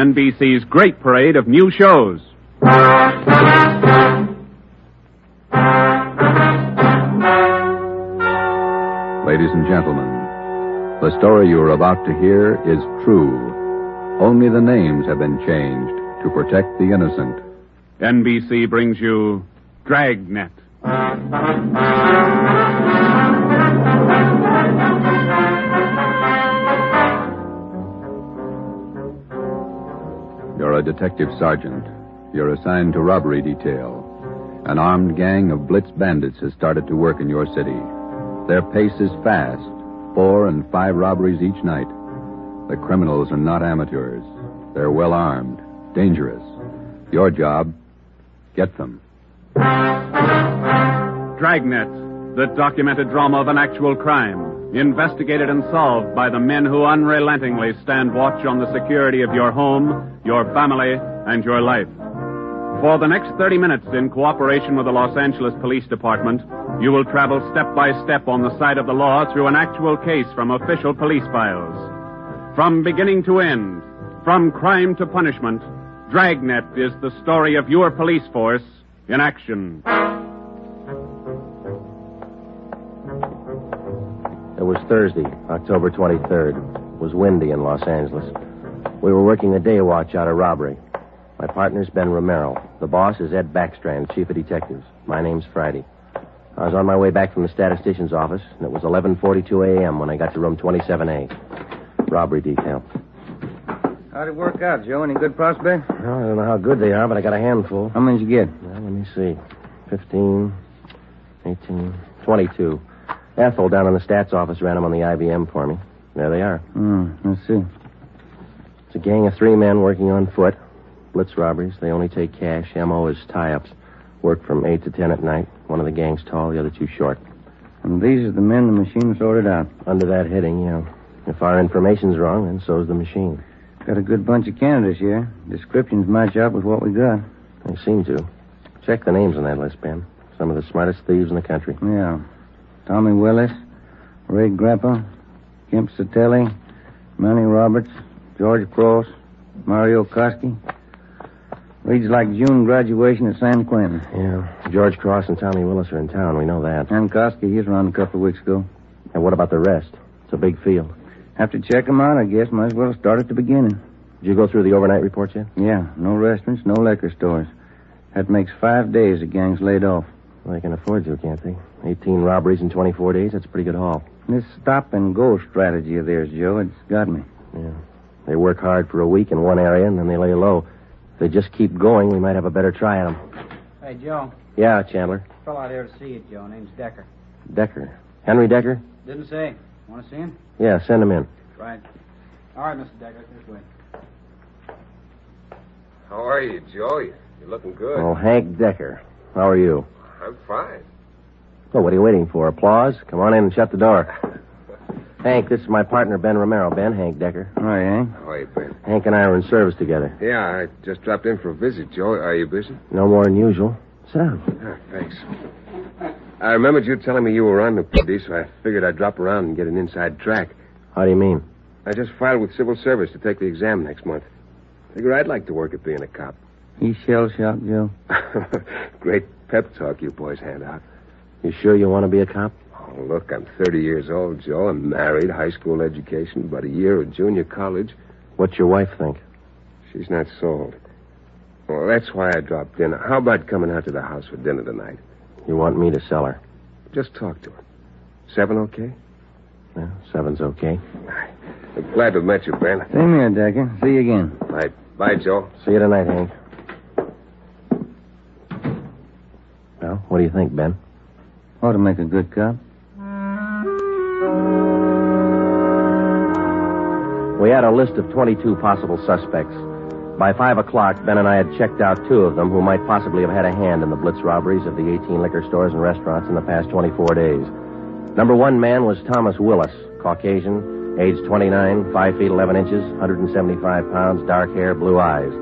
NBC's great parade of new shows. Ladies and gentlemen, the story you are about to hear is true. Only the names have been changed to protect the innocent. NBC brings you Dragnet. You're a detective sergeant. You're assigned to robbery detail. An armed gang of blitz bandits has started to work in your city. Their pace is fast, four and five robberies each night. The criminals are not amateurs. They're well armed, dangerous. Your job, get them. Dragnet, the documented drama of an actual crime, investigated and solved by the men who unrelentingly stand watch on the security of your home, your family, and your life. For the next 30 minutes, in cooperation with the Los Angeles Police Department, you will travel step by step on the side of the law through an actual case from official police files. From beginning to end, from crime to punishment, Dragnet is the story of your police force in action. It was Thursday, October 23rd. It was windy in Los Angeles. We were working a day watch out of robbery. My partner's Ben Romero. The boss is Ed Backstrand, chief of detectives. My name's Friday. I was on my way back from the statistician's office, and it was 11:42 a.m. when I got to room 27A. Robbery detail. How'd it work out, Joe? Any good prospects? Well, I don't know how good they are, but I got a handful. How many'd you get? Well, let me see. 15, 18, 22. Ethel down in the stats office ran them on the IBM for me. There they are. Hmm, let's see. It's a gang of three men working on foot. Blitz robberies. They only take cash. MO is tie-ups. Work from 8 to 10 at night. One of the gang's tall, the other two short. And these are the men the machine sorted out. Under that heading, yeah. If our information's wrong, then so's the machine. Got a good bunch of candidates here. Descriptions match up with what we got. They seem to. Check the names on that list, Ben. Some of the smartest thieves in the country. Yeah. Tommy Willis, Ray Grappa, Kemp Satelli, Manny Roberts, George Cross, Mario Koski. Reads like June graduation at San Quentin. Yeah. George Cross and Tommy Willis are in town. We know that. And Koski, he's around a couple of weeks ago. And what about the rest? It's a big field. Have to check 'em out, I guess. Might as well start at the beginning. Did you go through the overnight reports yet? Yeah, no restaurants, no liquor stores. That makes five days the gang's laid off. Well, they can afford to, can't they? 18 robberies in 24 days. That's a pretty good haul. This stop and go strategy of theirs, Joe, it's got me. Yeah. They work hard for a week in one area and then they lay low. If they just keep going, we might have a better try at them. Hey, Joe. Yeah, Chandler. Fellow out here to see you, Joe. Name's Decker. Decker. Henry Decker? Didn't say. Want to see him? Yeah, send him in. Right. All right, Mr. Decker. This way. How are you, Joe? You're looking good. Oh, Hank Decker. How are you? I'm fine. Oh, what are you waiting for? Applause? Come on in and shut the door. Hank, this is my partner, Ben Romero. Ben, Hank Decker. Hi, Hank. How are you, Ben? Hank and I are in service together. Yeah, I just dropped in for a visit, Joe. Are you busy? No more than usual. Sit down. Ah, thanks. I remembered you telling me you were on the police, so I figured I'd drop around and get an inside track. How do you mean? I just filed with civil service to take the exam next month. Figure I'd like to work at being a cop. He's shell shocked, Joe. Great pep talk you boys hand out. You sure you want to be a cop? Oh, look, I'm 30 years old, Joe. I'm married, high school education, about a year at junior college. What's your wife think? She's not sold. Well, that's why I dropped in. How about coming out to the house for dinner tonight? You want me to sell her? Just talk to her. Seven okay? Yeah, seven's okay. I'm glad to have met you, Ben. Same here, Decker. See you again. Bye. Bye, Joe. See you tonight, Hank. Well, what do you think, Ben? Ought to make a good cop. We had a list of 22 possible suspects. By 5 o'clock, Ben and I had checked out two of them who might possibly have had a hand in the blitz robberies of the 18 liquor stores and restaurants in the past 24 days. Number one man was Thomas Willis, Caucasian, age 29, 5 feet 11 inches, 175 pounds, dark hair, blue eyes.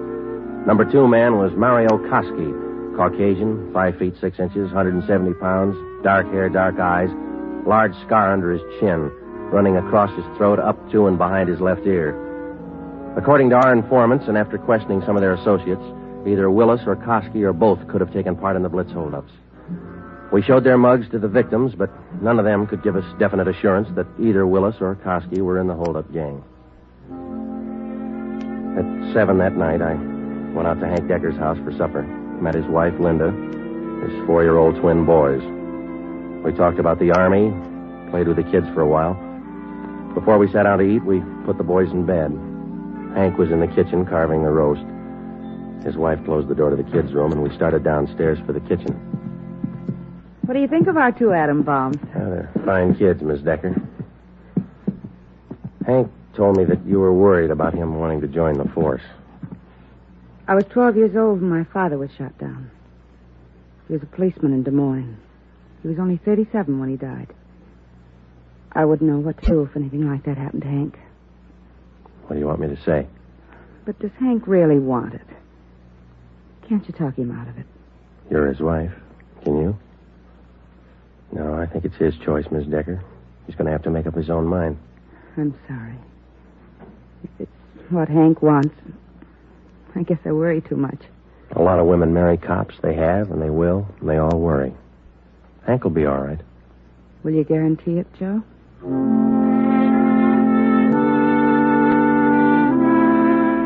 Number two man was Mario Koski, Caucasian, 5 feet 6 inches, 170 pounds, dark hair, dark eyes, large scar under his chin, running across his throat, up to and behind his left ear. According to our informants, and after questioning some of their associates, either Willis or Koski or both could have taken part in the Blitz holdups. We showed their mugs to the victims, but none of them could give us definite assurance that either Willis or Koski were in the holdup gang. At seven that night, I went out to Hank Decker's house for supper. Met his wife, Linda, his four-year-old twin boys. We talked about the Army, played with the kids for a while. Before we sat down to eat, we put the boys in bed. Hank was in the kitchen carving the roast. His wife closed the door to the kids' room, and we started downstairs for the kitchen. What do you think of our two atom bombs? Yeah, they're fine kids, Miss Decker. Hank told me that you were worried about him wanting to join the force. I was 12 years old when my father was shot down. He was a policeman in Des Moines. He was only 37 when he died. I wouldn't know what to do if anything like that happened to Hank. What do you want me to say? But does Hank really want it? Can't you talk him out of it? You're his wife. Can you? No, I think it's his choice, Miss Decker. He's going to have to make up his own mind. I'm sorry. If it's what Hank wants, I guess I worry too much. A lot of women marry cops. They have, and they will, and they all worry. Hank will be all right. Will you guarantee it, Joe?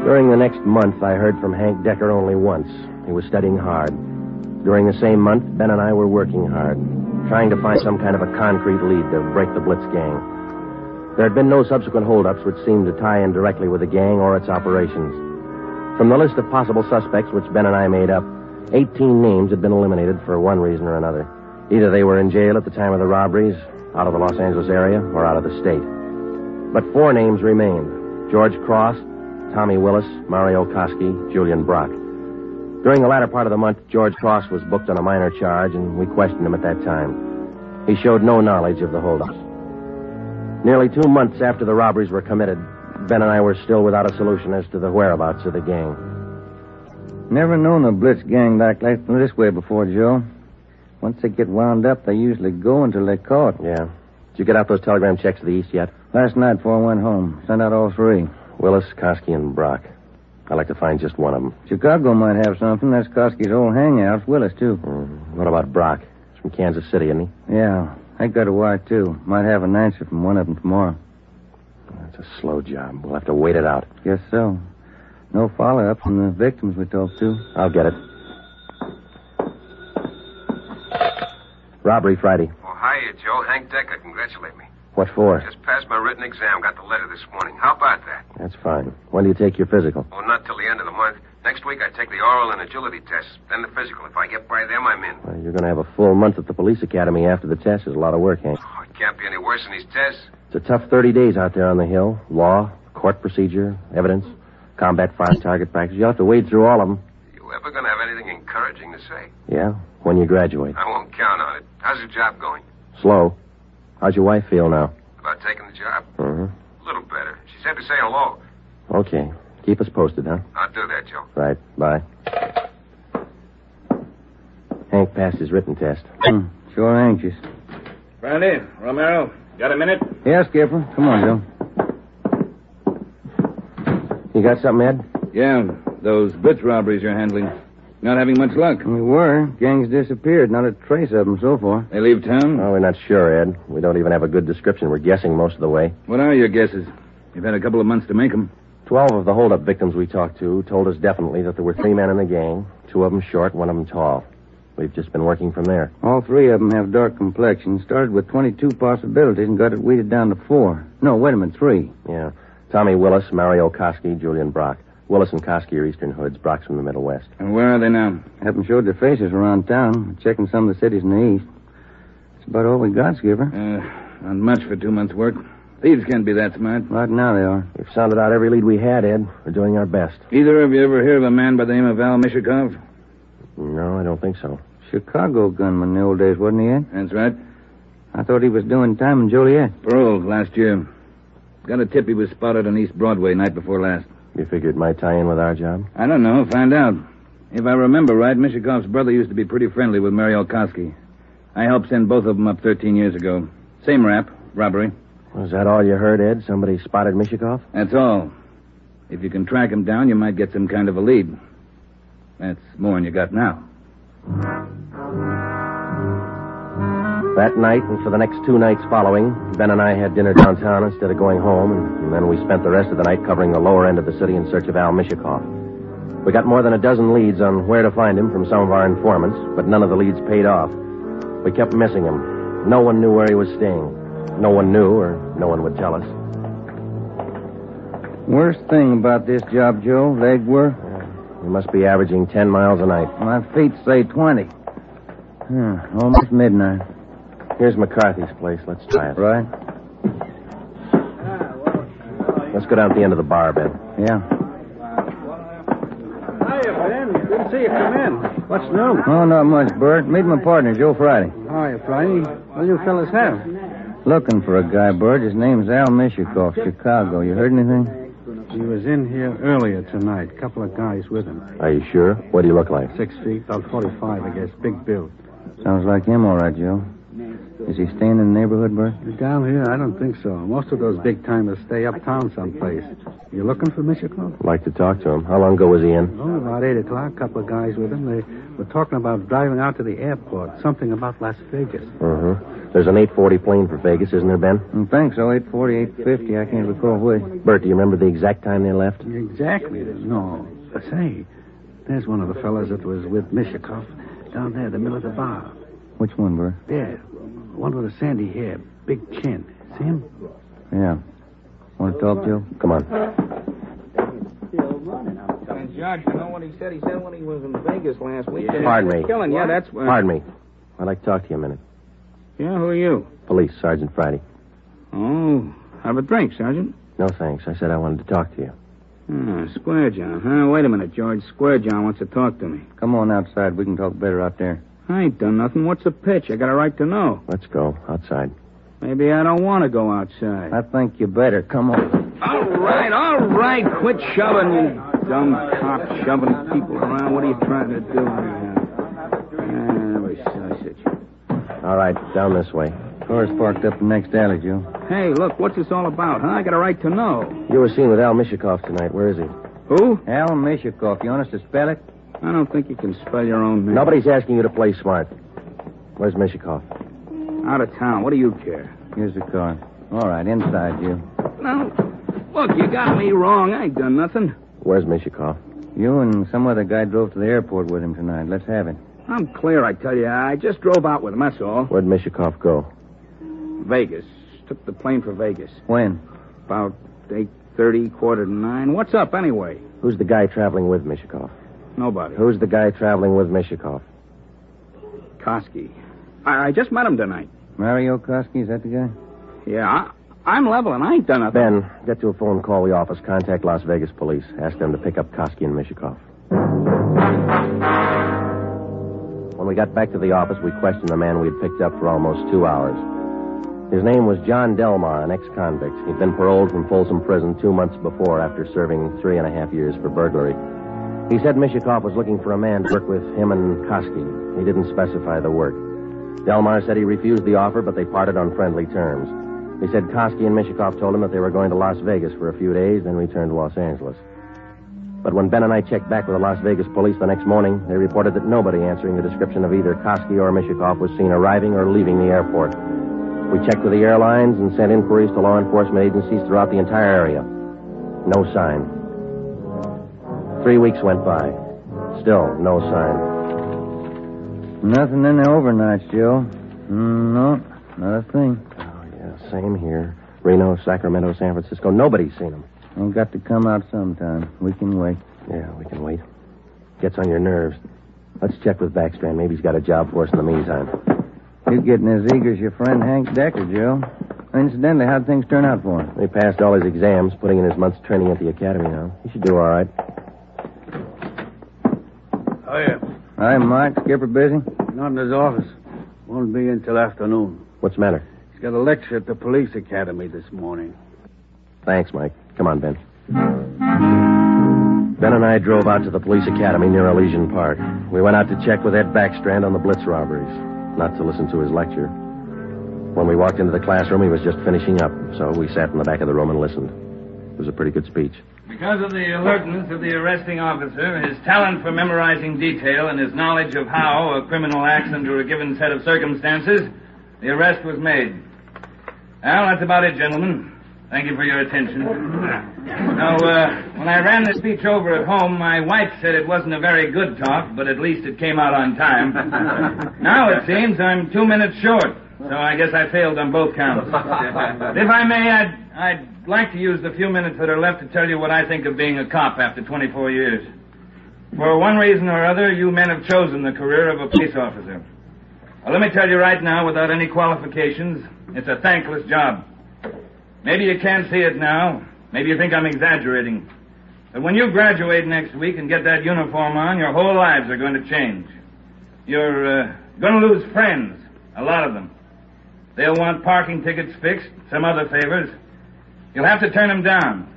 During the next month, I heard from Hank Decker only once. He was studying hard. During the same month, Ben and I were working hard, trying to find some kind of a concrete lead to break the Blitz gang. There had been no subsequent holdups which seemed to tie in directly with the gang or its operations. From the list of possible suspects which Ben and I made up, 18 names had been eliminated for one reason or another. Either they were in jail at the time of the robberies, out of the Los Angeles area, or out of the state. But four names remained George Cross, Tommy Willis, Mario Koski, Julian Brock. During the latter part of the month, George Cross was booked on a minor charge, and we questioned him at that time. He showed no knowledge of the holdups. Nearly two months after the robberies were committed, Ben and I were still without a solution as to the whereabouts of the gang. Never known a blitz gang like, this way before, Joe. Once they get wound up, they usually go until they're caught. Yeah. Did you get out those telegram checks to the east yet? Last night before I went home, sent out all three. Willis, Koski, and Brock. I'd like to find just one of them. Chicago might have something. That's Koski's old hangout. Willis, too. Mm, what about Brock? He's from Kansas City, isn't he? Yeah. I got a wire, too. Might have an answer from one of them tomorrow. That's a slow job. We'll have to wait it out. Guess so. No follow-up from the victims we talked to. I'll get it. Robbery Friday. Oh, hiya, Joe. Hank Decker, congratulate me. What for? Just passed my written exam. Got the letter this morning. How about that? That's fine. When do you take your physical? Oh, not till the end of the month. Next week I take the oral and agility tests, then the physical. If I get by them, I'm in. Well, you're going to have a full month at the police academy after the test. There's a lot of work, Hank. Oh, it can't be any worse than these tests. It's a tough 30 days out there on the hill. Law, court procedure, evidence, combat fire target practice. You'll have to wade through all of them. You ever going to have anything encouraging to say? Yeah, when you graduate. I won't count on it. How's your job going? Slow. How's your wife feel now? About taking the job? Uh-huh. A little better. She said to say hello. Okay. Keep us posted, huh? I'll do that, Joe. Right. Bye. Hank passed his written test. Hmm. Sure anxious. Brandy, Romero, got a minute? Yes, Skipper. Come on, Joe. You got something, Ed? Yeah, those blitz robberies you're handling. Not having much luck. We were. Gang's disappeared. Not a trace of them so far. They leave town? Oh, we're not sure, Ed. We don't even have a good description. We're guessing most of the way. What are your guesses? You've had a couple of months to make them. Twelve of the holdup victims we talked to told us definitely that there were three men in the gang, two of them short, one of them tall. We've just been working from there. All three of them have dark complexions. Started with 22 possibilities and got it weeded down to four. No, wait a minute, three. Yeah. Tommy Willis, Mario Koski, Julian Brock. Willis and Koski are Eastern Hoods. Brock's from the Middle West. And where are they now? Haven't showed their faces around town. Checking some of the cities in the east. That's about all we got, Skipper. Uh, not much for two months' work. Thieves can't be that smart. Right now they are. We've sounded out every lead we had, Ed. We're doing our best. Either of you ever hear of a man by the name of Al Mishikov? No, I don't think so. Chicago gunman in the old days, wasn't he, Ed? That's right. I thought he was doing time in Joliet. Paroled last year. Got a tip he was spotted on East Broadway night before last. You figured it might tie in with our job? I don't know. Find out. If I remember right, Mishikov's brother used to be pretty friendly with Mario Koski. I helped send both of them up 13 years ago. Same rap, robbery. Was that all you heard, Ed? Somebody spotted Mishikov? That's all. If you can track him down, you might get some kind of a lead. That's more than you got now. That night and for the next two nights following, Ben and I had dinner downtown instead of going home, and then we spent the rest of the night covering the lower end of the city in search of Al Mishikoff. We got more than a dozen leads on where to find him from some of our informants, but none of the leads paid off. We kept missing him. No one knew where he was staying. No one knew, or no one would tell us. Worst thing about this job, Joe, leg work. We must be averaging 10 miles a night. My feet say 20. Hmm, almost midnight. Here's McCarthy's place. Let's try it. Right? Let's go down to the end of the bar, Ben. Yeah. Hiya, Ben. Good to see you come in. What's new? Oh, not much, Bert. Meet my partner, Joe Friday. Hiya, Friday. What do you fellas have? Looking for a guy, Bert. His name's Al Mishikoff, Chicago. You heard anything? He was in here earlier tonight. Couple of guys with him. Are you sure? What do you look like? Six feet, about 45, I guess. Big build. Sounds like him, all right, Joe. Is he staying in the neighborhood, Bert? Down here, I don't think so. Most of those big timers stay uptown someplace. You looking for Mishikoff? I'd like to talk to him. How long ago was he in? Oh, about 8 o'clock. A couple of guys with him. They were talking about driving out to the airport. Something about Las Vegas. Uh-huh. There's an 840 plane for Vegas, isn't there, Ben? I think so. 840, 850. I can't recall which. Bert, do you remember the exact time they left? Exactly. No. Say, there's one of the fellas that was with Mishikoff down there in the middle of the bar. Which one, Bert? There. One with a sandy hair, big chin. See him? Yeah. Want to talk, Joe? Come on. And Judge, you know what he said? He said when he was in Vegas last week. Pardon me. Killing, yeah, that's. Uh, Pardon me. I'd like to talk to you a minute. Yeah, who are you? Police, Sergeant Friday. Oh, have a drink, Sergeant. No, thanks. I said I wanted to talk to you. Ah, Square John, huh? Wait a minute, George. Square John wants to talk to me. Come on outside. We can talk better out there. I ain't done nothing. What's the pitch? I got a right to know. Let's go outside. Maybe I don't want to go outside. I think you better. Come on. All right, all right. Quit shoving, you dumb cop, shoving people around. What are you trying to do? Ah, see. it. All right, down this way. Car's parked up the next alley, Joe. Hey, look, what's this all about, huh? I got a right to know. You were seen with Al Mishikoff tonight. Where is he? Who? Al Mishikoff. You want us to spell it? I don't think you can spell your own name. Nobody's asking you to play smart. Where's Mishikoff? Out of town. What do you care? Here's the car. All right, inside, you. No. Look, you got me wrong. I ain't done nothing. Where's Mishikoff? You and some other guy drove to the airport with him tonight. Let's have it. I'm clear, I tell you. I just drove out with him, that's all. Where'd Mishikoff go? Vegas. Took the plane for Vegas. When? About 8.30, quarter to 9. What's up, anyway? Who's the guy traveling with Mishikoff? Nobody. Who's the guy traveling with Mishikoff? Koski. I, I just met him tonight. Mario Koski, is that the guy? Yeah, I, I'm leveling. I ain't done nothing. Ben, get to a phone, call the office, contact Las Vegas police. Ask them to pick up Koski and Mishikoff. When we got back to the office, we questioned the man we had picked up for almost two hours. His name was John Delmar, an ex-convict. He'd been paroled from Folsom Prison two months before after serving three and a half years for burglary. He said Mishikoff was looking for a man to work with him and Koski. He didn't specify the work. Delmar said he refused the offer, but they parted on friendly terms. He said Koski and Mishikoff told him that they were going to Las Vegas for a few days, then return to Los Angeles. But when Ben and I checked back with the Las Vegas police the next morning, they reported that nobody answering the description of either Koski or Mishikoff was seen arriving or leaving the airport. We checked with the airlines and sent inquiries to law enforcement agencies throughout the entire area. No sign. Three weeks went by. Still no sign. Nothing in the overnights, Joe. Mm, no, not a thing. Oh, yeah, same here. Reno, Sacramento, San Francisco. Nobody's seen him. Ain't got to come out sometime. We can wait. Yeah, we can wait. Gets on your nerves. Let's check with Backstrand. Maybe he's got a job for us in the meantime. You're getting as eager as your friend Hank Decker, Joe. Incidentally, how'd things turn out for him? He passed all his exams, putting in his month's training at the academy now. He should do all right. Oh, yeah. Hi, Mike. Skipper busy? Not in his office. Won't be until afternoon. What's the matter? He's got a lecture at the police academy this morning. Thanks, Mike. Come on, Ben. Ben and I drove out to the police academy near Elysian Park. We went out to check with Ed Backstrand on the Blitz robberies, not to listen to his lecture. When we walked into the classroom, he was just finishing up, so we sat in the back of the room and listened. It was a pretty good speech. Because of the alertness of the arresting officer, his talent for memorizing detail, and his knowledge of how a criminal acts under a given set of circumstances, the arrest was made. Well, that's about it, gentlemen. Thank you for your attention. Now, uh, when I ran the speech over at home, my wife said it wasn't a very good talk, but at least it came out on time. now it seems I'm two minutes short, so I guess I failed on both counts. if I may, I'd, I'd like to use the few minutes that are left to tell you what I think of being a cop after 24 years. For one reason or other, you men have chosen the career of a police officer. Well, let me tell you right now, without any qualifications, it's a thankless job. Maybe you can't see it now. Maybe you think I'm exaggerating. But when you graduate next week and get that uniform on, your whole lives are going to change. You're uh, going to lose friends, a lot of them. They'll want parking tickets fixed, some other favors. You'll have to turn them down,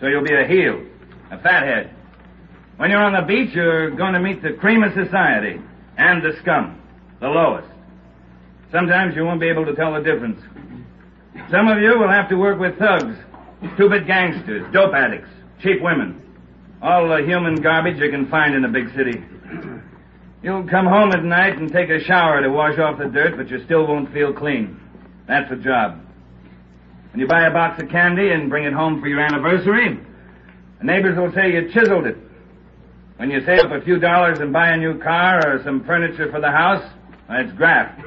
so you'll be a heel, a fathead. When you're on the beach, you're going to meet the cream of society and the scum, the lowest. Sometimes you won't be able to tell the difference. Some of you will have to work with thugs, stupid gangsters, dope addicts, cheap women. All the human garbage you can find in a big city. You'll come home at night and take a shower to wash off the dirt, but you still won't feel clean. That's the job. When you buy a box of candy and bring it home for your anniversary, the neighbors will say you chiseled it. When you save up a few dollars and buy a new car or some furniture for the house, that's graft.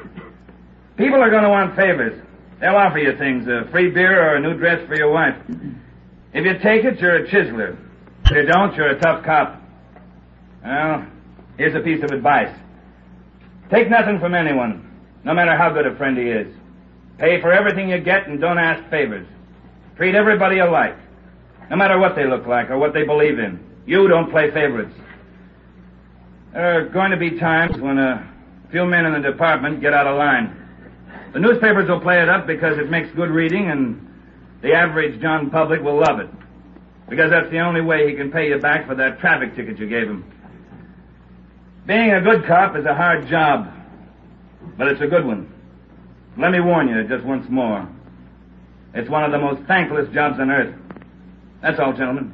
People are going to want favors. They'll offer you things, a free beer or a new dress for your wife. If you take it, you're a chiseler. If you don't, you're a tough cop. Well, here's a piece of advice. Take nothing from anyone, no matter how good a friend he is. Pay for everything you get and don't ask favors. Treat everybody alike, no matter what they look like or what they believe in. You don't play favorites. There are going to be times when a few men in the department get out of line. The newspapers will play it up because it makes good reading and the average John public will love it. Because that's the only way he can pay you back for that traffic ticket you gave him. Being a good cop is a hard job, but it's a good one. Let me warn you just once more. It's one of the most thankless jobs on earth. That's all, gentlemen.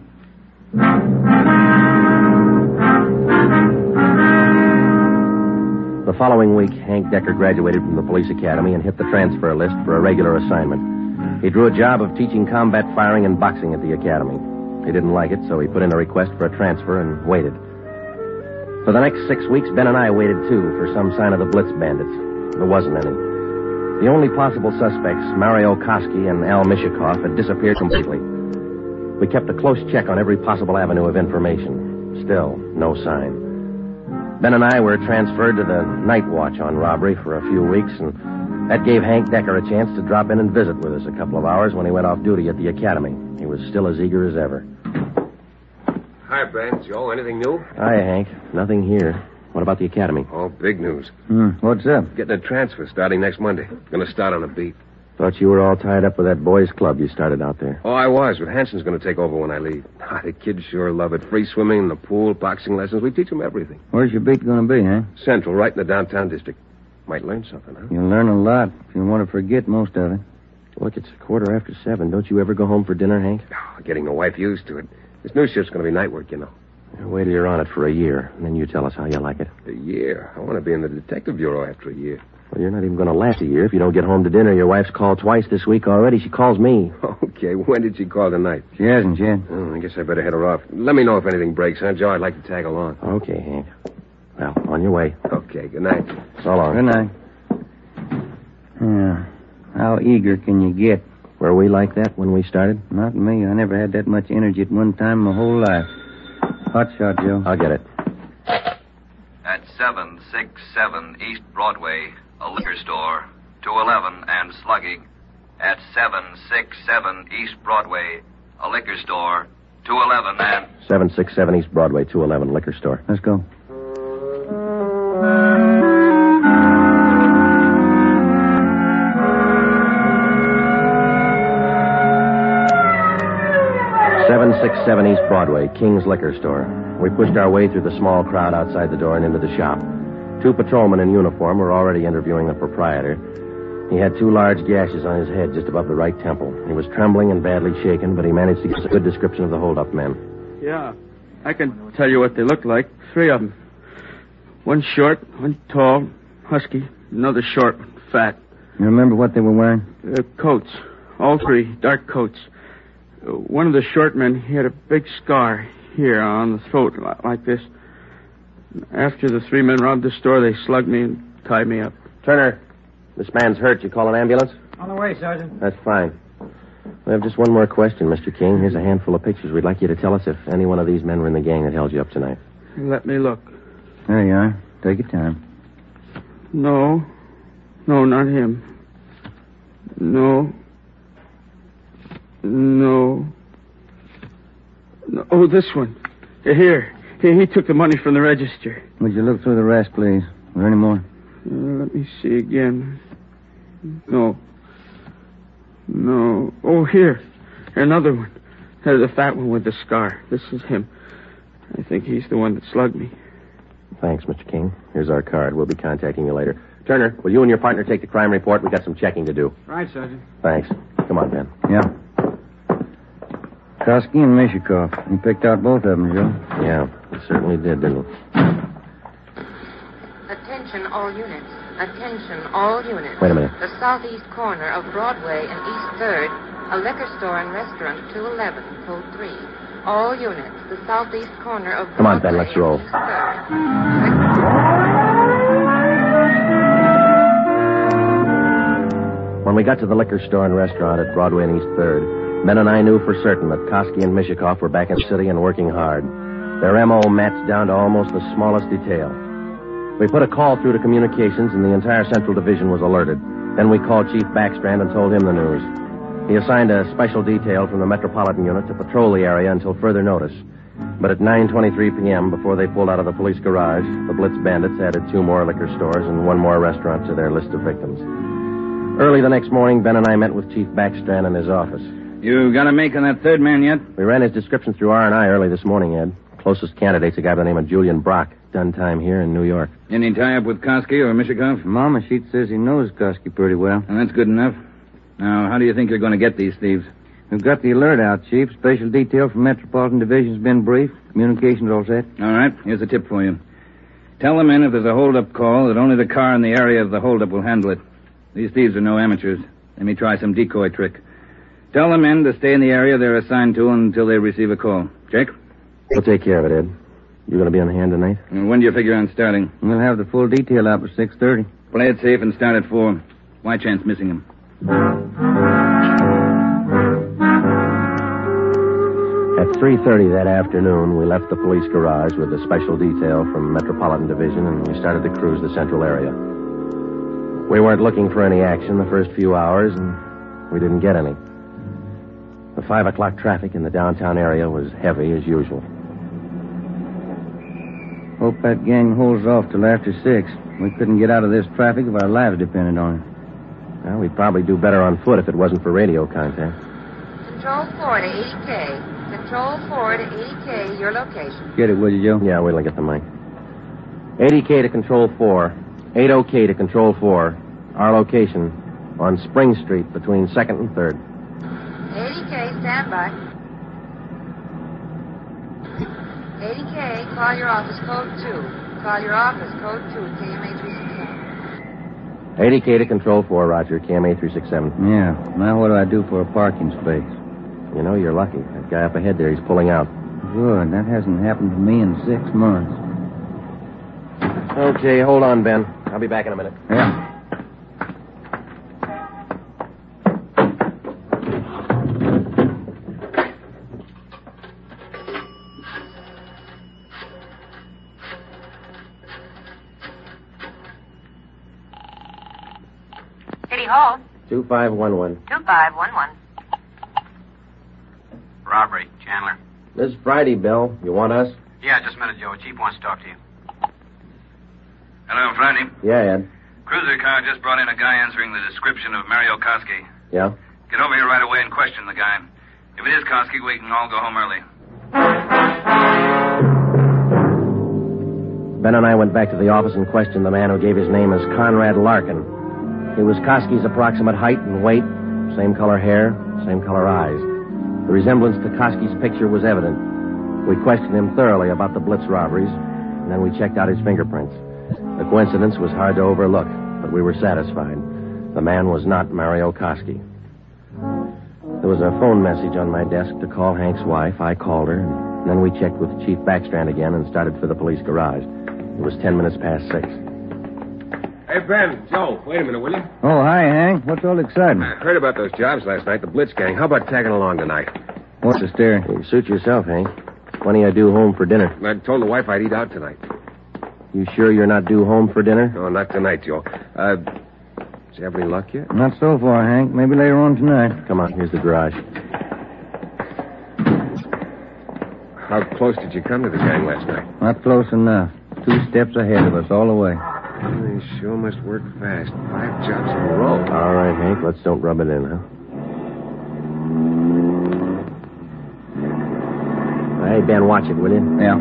The following week, Hank Decker graduated from the police academy and hit the transfer list for a regular assignment. He drew a job of teaching combat firing and boxing at the academy. He didn't like it, so he put in a request for a transfer and waited. For the next six weeks, Ben and I waited too for some sign of the Blitz bandits. There wasn't any. The only possible suspects, Mario Koski and Al Mishikoff, had disappeared completely. We kept a close check on every possible avenue of information. Still, no sign. Ben and I were transferred to the night watch on robbery for a few weeks, and that gave Hank Decker a chance to drop in and visit with us a couple of hours when he went off duty at the academy. He was still as eager as ever. Hi, Ben. Joe, anything new? Hi, Hank. Nothing here. What about the academy? Oh, big news. Hmm, what's up? Getting a transfer starting next Monday. Gonna start on a beat. Thought you were all tied up with that boys' club you started out there. Oh, I was, but Hanson's gonna take over when I leave. Ah, the kids sure love it. Free swimming in the pool, boxing lessons. We teach them everything. Where's your beat going to be, huh? Central, right in the downtown district. Might learn something, huh? You'll learn a lot if you want to forget most of it. Look, it's a quarter after seven. Don't you ever go home for dinner, Hank? Oh, getting the wife used to it. This new shift's gonna be night work, you know. Wait till you're on it for a year, and then you tell us how you like it. A year. I want to be in the detective bureau after a year. Well, you're not even going to last a year if you don't get home to dinner. Your wife's called twice this week already. She calls me. Okay, when did she call tonight? She hasn't yet. Oh, I guess I better head her off. Let me know if anything breaks, huh, Joe? I'd like to tag along. Okay, Hank. Well, on your way. Okay, good night. So long. Good night. Yeah. How eager can you get? Were we like that when we started? Not me. I never had that much energy at one time in my whole life. Hot shot, Joe. I'll get it. At 767 East Broadway, a liquor store, 211 and slugging. At 767 East Broadway, a liquor store, 211 and. 767 East Broadway, 211 liquor store. Let's go. Seven six seven East Broadway, King's Liquor Store. We pushed our way through the small crowd outside the door and into the shop. Two patrolmen in uniform were already interviewing the proprietor. He had two large gashes on his head just above the right temple. He was trembling and badly shaken, but he managed to give us a good description of the holdup men. Yeah, I can tell you what they looked like. Three of them. One short, one tall, husky, another short, fat. You remember what they were wearing? Uh, coats. All three, dark coats. Uh, one of the short men, he had a big scar here on the throat, like this. After the three men robbed the store, they slugged me and tied me up. Turner, this man's hurt. You call an ambulance? On the way, Sergeant. That's fine. We have just one more question, Mr. King. Here's a handful of pictures. We'd like you to tell us if any one of these men were in the gang that held you up tonight. Let me look. There you are. Take your time. No. No, not him. No. No. no. Oh, this one. Here. Here, he took the money from the register. Would you look through the rest, please? Are there any more? Uh, let me see again. No. No. Oh, here. Another one. Uh, the fat one with the scar. This is him. I think he's the one that slugged me. Thanks, Mr. King. Here's our card. We'll be contacting you later. Turner, will you and your partner take the crime report? We've got some checking to do. Right, Sergeant. Thanks. Come on, Ben. Yeah. Koski and Mishikov. You picked out both of them, Joe. Yeah, we certainly did, didn't we? Attention all units. Attention all units. Wait a minute. The southeast corner of Broadway and East 3rd, a liquor store and restaurant 211, code 3. All units. The southeast corner of Come on, Ben, let's roll. and East 3rd. When we got to the liquor store and restaurant at Broadway and East 3rd, Ben and I knew for certain that Koski and Mishikov were back in the city and working hard. Their M.O. matched down to almost the smallest detail. We put a call through to communications, and the entire Central Division was alerted. Then we called Chief Backstrand and told him the news. He assigned a special detail from the Metropolitan Unit to patrol the area until further notice. But at 9.23 p.m., before they pulled out of the police garage, the Blitz bandits added two more liquor stores and one more restaurant to their list of victims. Early the next morning, Ben and I met with Chief Backstrand in his office. You got a make on that third man yet? We ran his description through R&I early this morning, Ed. Closest candidate's a guy by the name of Julian Brock. Done time here in New York. Any tie up with Koski or Mishikov? Mama sheet says he knows Koski pretty well. And that's good enough. Now, how do you think you're going to get these thieves? We've got the alert out, Chief. Special detail from Metropolitan Division's been briefed. Communications all set. All right, here's a tip for you. Tell the men if there's a hold-up call that only the car in the area of the hold-up will handle it. These thieves are no amateurs. They may try some decoy trick. Tell the men to stay in the area they're assigned to until they receive a call. Jake? We'll take care of it, Ed. You going to be on hand tonight? And when do you figure on starting? We'll have the full detail out by 6.30. Play it safe and start at four. Why chance missing him? At 3.30 that afternoon, we left the police garage with a special detail from Metropolitan Division, and we started to cruise the central area. We weren't looking for any action the first few hours, and we didn't get any. The 5 o'clock traffic in the downtown area was heavy as usual. Hope that gang holds off till after 6. We couldn't get out of this traffic if our lives depended on it. Well, we'd probably do better on foot if it wasn't for radio contact. Control 4 to 80K. Control 4 to 80K, your location. Get it, will you, Joe? Yeah, wait till I get the mic. 80K to Control 4. 80K to Control 4. Our location on Spring Street between 2nd and 3rd. 80K, stand by. 80K, call your office code 2. Call your office code 2, KMA 367. 80K to Control 4, Roger. KMA 367. Yeah. Now what do I do for a parking space? You know, you're lucky. That guy up ahead there, he's pulling out. Good. That hasn't happened to me in six months. Okay, hold on, Ben. I'll be back in a minute. Yeah. 2511. 2511. Robbery, Chandler. This is Friday, Bill. You want us? Yeah, just a minute, Joe. Chief wants to talk to you. Hello, Friday. Yeah, Ed. Cruiser car just brought in a guy answering the description of Mario Koski. Yeah? Get over here right away and question the guy. If it is Koski, we can all go home early. Ben and I went back to the office and questioned the man who gave his name as Conrad Larkin. It was Koski's approximate height and weight, same color hair, same color eyes. The resemblance to Koski's picture was evident. We questioned him thoroughly about the Blitz robberies, and then we checked out his fingerprints. The coincidence was hard to overlook, but we were satisfied. The man was not Mario Koski. There was a phone message on my desk to call Hank's wife. I called her, and then we checked with Chief Backstrand again and started for the police garage. It was ten minutes past six. Hey, Ben, Joe, wait a minute, will you? Oh, hi, Hank. What's all exciting? I heard about those jobs last night, the Blitz gang. How about tagging along tonight? What's the stare? You suit yourself, Hank. Plenty I do home for dinner. I told the wife I'd eat out tonight. You sure you're not due home for dinner? No, not tonight, Joe. Uh, did you have any luck yet? Not so far, Hank. Maybe later on tonight. Come on, here's the garage. How close did you come to the gang last night? Not close enough. Two steps ahead of us all the way. They sure must work fast. Five jobs in a row. All right, Hank, let's don't rub it in, huh? Hey, Ben, watch it, will you? Yeah.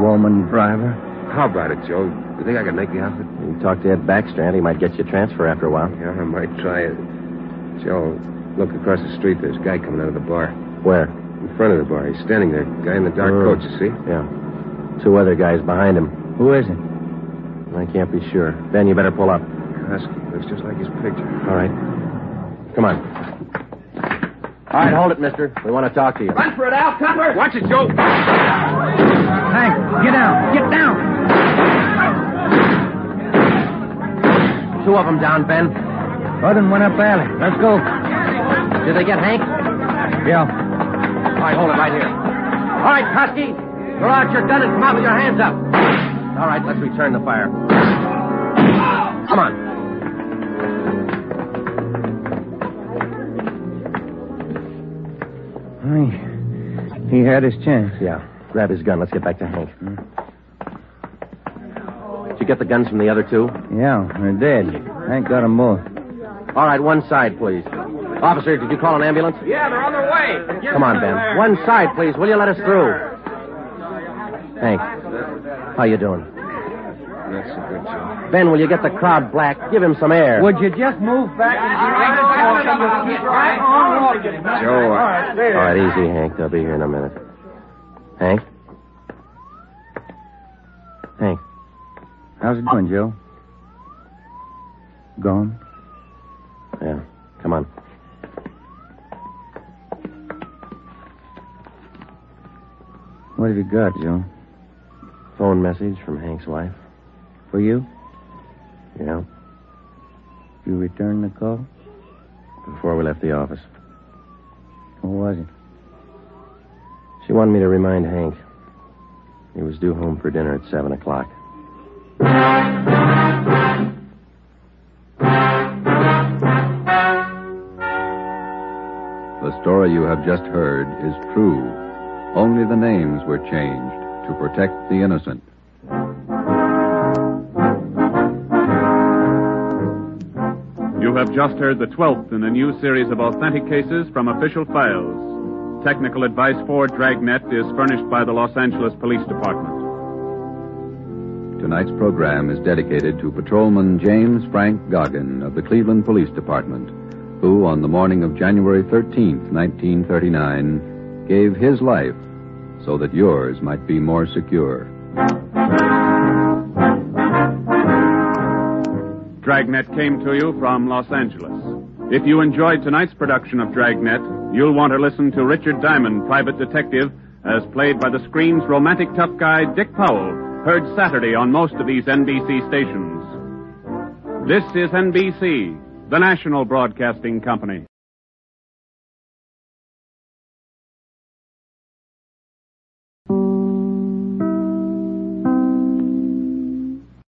Woman driver. How about it, Joe? You think I can make the outfit? You talk to Ed Backstrand, he might get you a transfer after a while. Yeah, I might try it. Joe, look across the street. There's a guy coming out of the bar. Where? In front of the bar. He's standing there. Guy in the dark Oh. coat, you see? Yeah. Two other guys behind him. Who is it? I can't be sure. Ben, you better pull up. Husky. Looks just like his picture. All right. Come on. All right, hold it, mister. We want to talk to you. Run for it, Al Cutler! Watch it, Joe! Hank, get down. Get down. Two of them down, Ben. Other one went up alley. Let's go. Did they get Hank? Yeah. All right, hold it right here. All right, Koski. Throw out your gun and come out with your hands up. All right, let's return the fire. Come on. He, he had his chance. Yeah. Grab his gun. Let's get back to Hank. Hmm? Did you get the guns from the other two? Yeah, they're dead. Hank got them both. All right, one side, please. Officer, did you call an ambulance? Yeah, they're on their way. Come on, Ben. One side, please. Will you let us through? Hank, how you doing? That's a good job. Ben, will you get the crowd black? Give him some air. Would you just move back and right on walking? Joe, All right, easy, Hank. They'll be here in a minute. Hank? Hank, How's it going, Joe? Gone? yeah. Come on. What have you got, Joe? Phone message from Hank's wife. For you? Yeah, You returned the call? before we left the office. What was it? She wanted me to remind Hank. He was due home for dinner at 7 o'clock. The story you have just heard is true. Only the names were changed to protect the innocent. You have just heard the 12th in a new series of authentic cases from official files. Technical advice for Dragnet is furnished by the Los Angeles Police Department. Tonight's program is dedicated to Patrolman James Frank Goggin of the Cleveland Police Department, who, on the morning of January 13th, 1939, gave his life so that yours might be more secure. Dragnet came to you from Los Angeles. If you enjoyed tonight's production of Dragnet, you'll want to listen to Richard Diamond, private detective, as played by the screen's romantic tough guy Dick Powell, heard Saturday on most of these NBC stations. This is NBC, the national broadcasting company.